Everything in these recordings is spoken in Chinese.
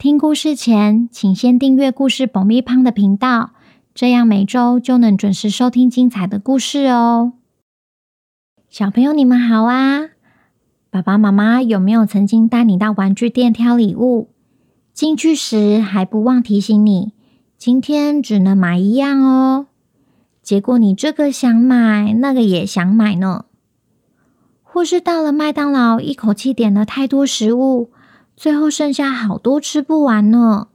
听故事前，请先订阅故事爆米花的频道，这样每周就能准时收听精彩的故事哦。小朋友，你们好啊！爸爸妈妈有没有曾经带你到玩具店挑礼物？进去时还不忘提醒你，今天只能买一样哦。结果你这个想买，那个也想买呢。或是到了麦当劳，一口气点了太多食物。最后剩下好多吃不完呢。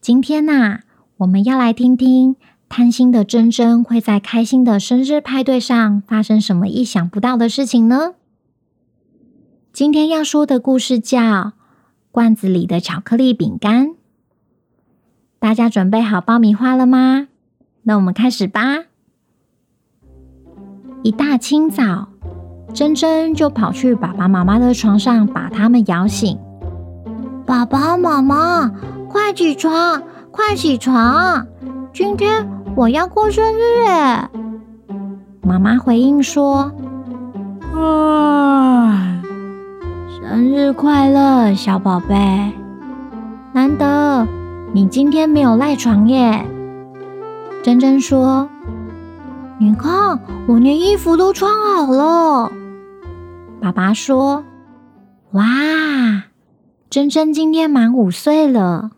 今天呐、我们要来听听贪心的珍珍会在开心的生日派对上发生什么意想不到的事情呢？今天要说的故事叫《罐子里的巧克力饼干》。大家准备好爆米花了吗？那我们开始吧。一大清早。珍珍就跑去爸爸妈妈的床上，把他们摇醒。爸爸妈妈，快起床，快起床！今天我要过生日耶！妈妈回应说：“啊，生日快乐，小宝贝！难得你今天没有赖床耶。”珍珍说：“你看，我连衣服都穿好了。”爸爸说：“哇，珍珍今天满五岁了，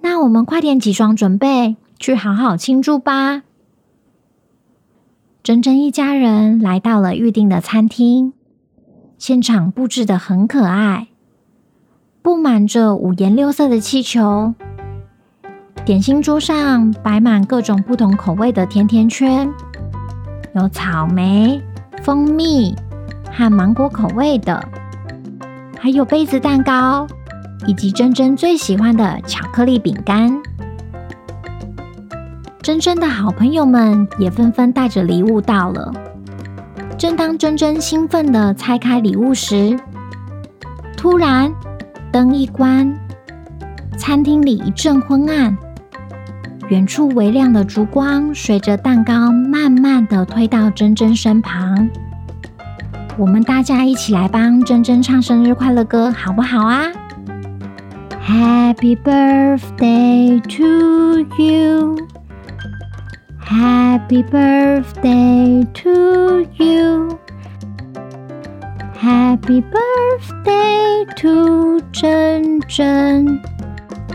那我们快点起床准备去好好庆祝吧。”珍珍一家人来到了预定的餐厅，现场布置得很可爱，布满着五颜六色的气球，点心桌上摆满各种不同口味的甜甜圈，有草莓、蜂蜜。和芒果口味的，还有杯子蛋糕，以及珍珍最喜欢的巧克力饼干。珍珍的好朋友们也纷纷带着礼物到了。正当珍珍兴奋地拆开礼物时，突然灯一关，餐厅里一阵昏暗，远处微亮的烛光随着蛋糕慢慢地推到珍珍身旁。我们大家一起来帮珍珍唱生日快乐歌，好不好啊？Happy birthday to you. Happy birthday to you. Happy birthday to 珍珍。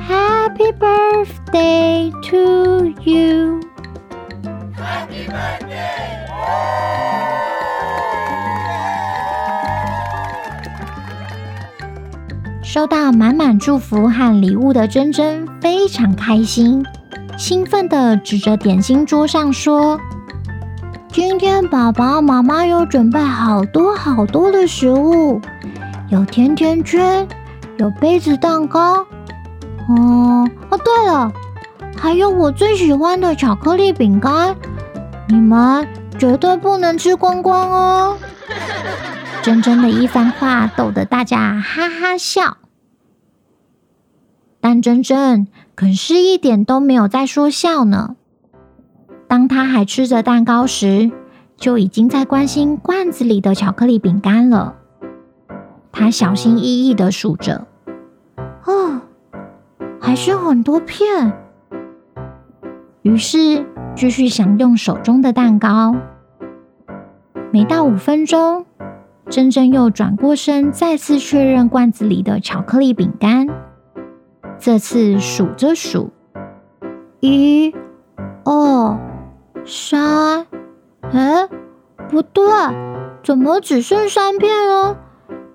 Happy birthday to you. Happy birthday. 收到满满祝福和礼物的珍珍非常开心，兴奋地指着点心桌上说：“今天爸爸妈妈有准备好多好多的食物，有甜甜圈，有杯子蛋糕，哦哦，对了，还有我最喜欢的巧克力饼干，你们绝对不能吃光光哦！”珍珍的一番话逗得大家哈哈笑。但珍珍可是一点都没有在说笑呢。当她还吃着蛋糕时，就已经在关心罐子里的巧克力饼干了。她小心翼翼的数着，哦，还是很多片。于是继续享用手中的蛋糕。没到五分钟，珍珍又转过身，再次确认罐子里的巧克力饼干。这次数着数，一、二、三，哎，不对，怎么只剩三片了？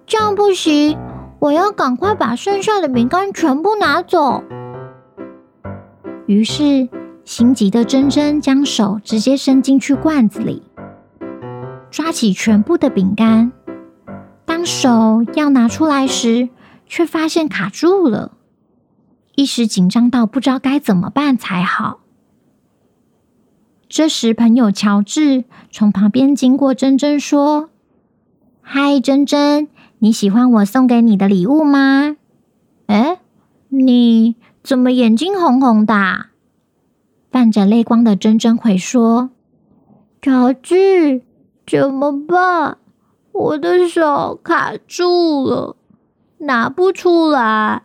这样不行，我要赶快把剩下的饼干全部拿走。于是，心急的珍珍将手直接伸进去罐子里，抓起全部的饼干。当手要拿出来时，却发现卡住了。一时紧张到不知道该怎么办才好。这时，朋友乔治从旁边经过，珍珍说：“嗨，珍珍，你喜欢我送给你的礼物吗？”哎，你怎么眼睛红红的？泛着泪光的珍珍回说：“乔治，怎么办？我的手卡住了，拿不出来。”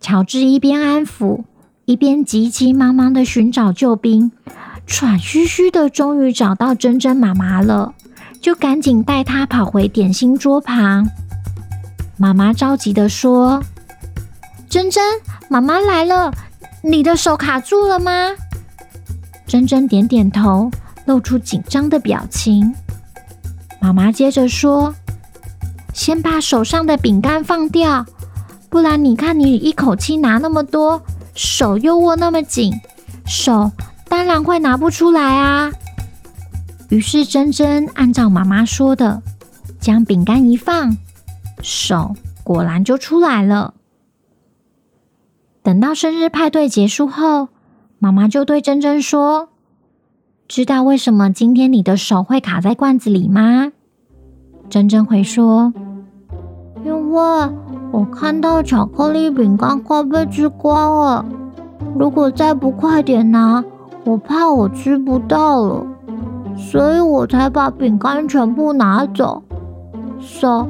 乔治一边安抚，一边急急忙忙的寻找救兵，喘吁吁的，终于找到珍珍妈妈了，就赶紧带她跑回点心桌旁。妈妈着急的说：“珍珍，妈妈来了。”你的手卡住了吗？珍珍点点头，露出紧张的表情。妈妈接着说：“先把手上的饼干放掉，不然你看你一口气拿那么多，手又握那么紧，手当然会拿不出来啊。”于是珍珍按照妈妈说的，将饼干一放，手果然就出来了。等到生日派对结束后，妈妈就对珍珍说：“知道为什么今天你的手会卡在罐子里吗？”珍珍回说：“因为我看到巧克力饼干快被吃光了，如果再不快点拿，我怕我吃不到了，所以我才把饼干全部拿走，手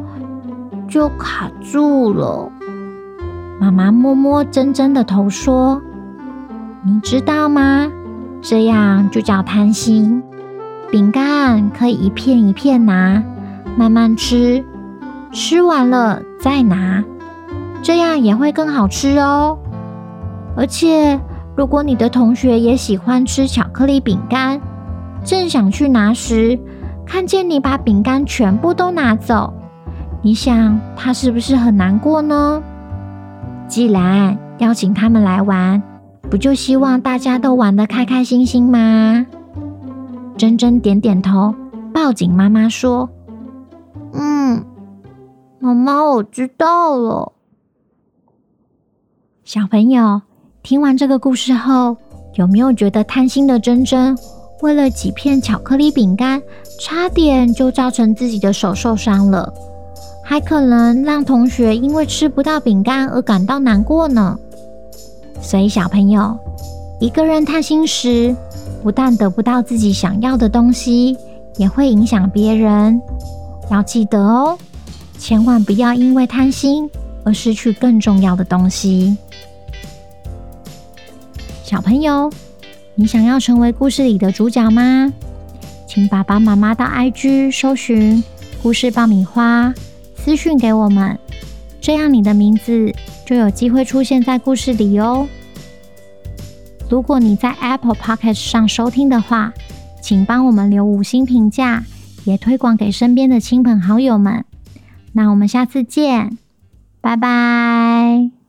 就卡住了。”妈妈摸摸珍珍的头，说：“你知道吗？这样就叫贪心。饼干可以一片一片拿，慢慢吃，吃完了再拿，这样也会更好吃哦。而且，如果你的同学也喜欢吃巧克力饼干，正想去拿时，看见你把饼干全部都拿走，你想他是不是很难过呢？”既然邀请他们来玩，不就希望大家都玩得开开心心吗？珍珍点点头，抱紧妈妈说：“嗯，妈妈，我知道了。”小朋友，听完这个故事后，有没有觉得贪心的珍珍为了几片巧克力饼干，差点就造成自己的手受伤了？还可能让同学因为吃不到饼干而感到难过呢。所以小朋友，一个人贪心时，不但得不到自己想要的东西，也会影响别人。要记得哦，千万不要因为贪心而失去更重要的东西。小朋友，你想要成为故事里的主角吗？请爸爸妈妈到 IG 搜寻故事爆米花。私讯给我们，这样你的名字就有机会出现在故事里哦。如果你在 Apple Podcast 上收听的话，请帮我们留五星评价，也推广给身边的亲朋好友们。那我们下次见，拜拜。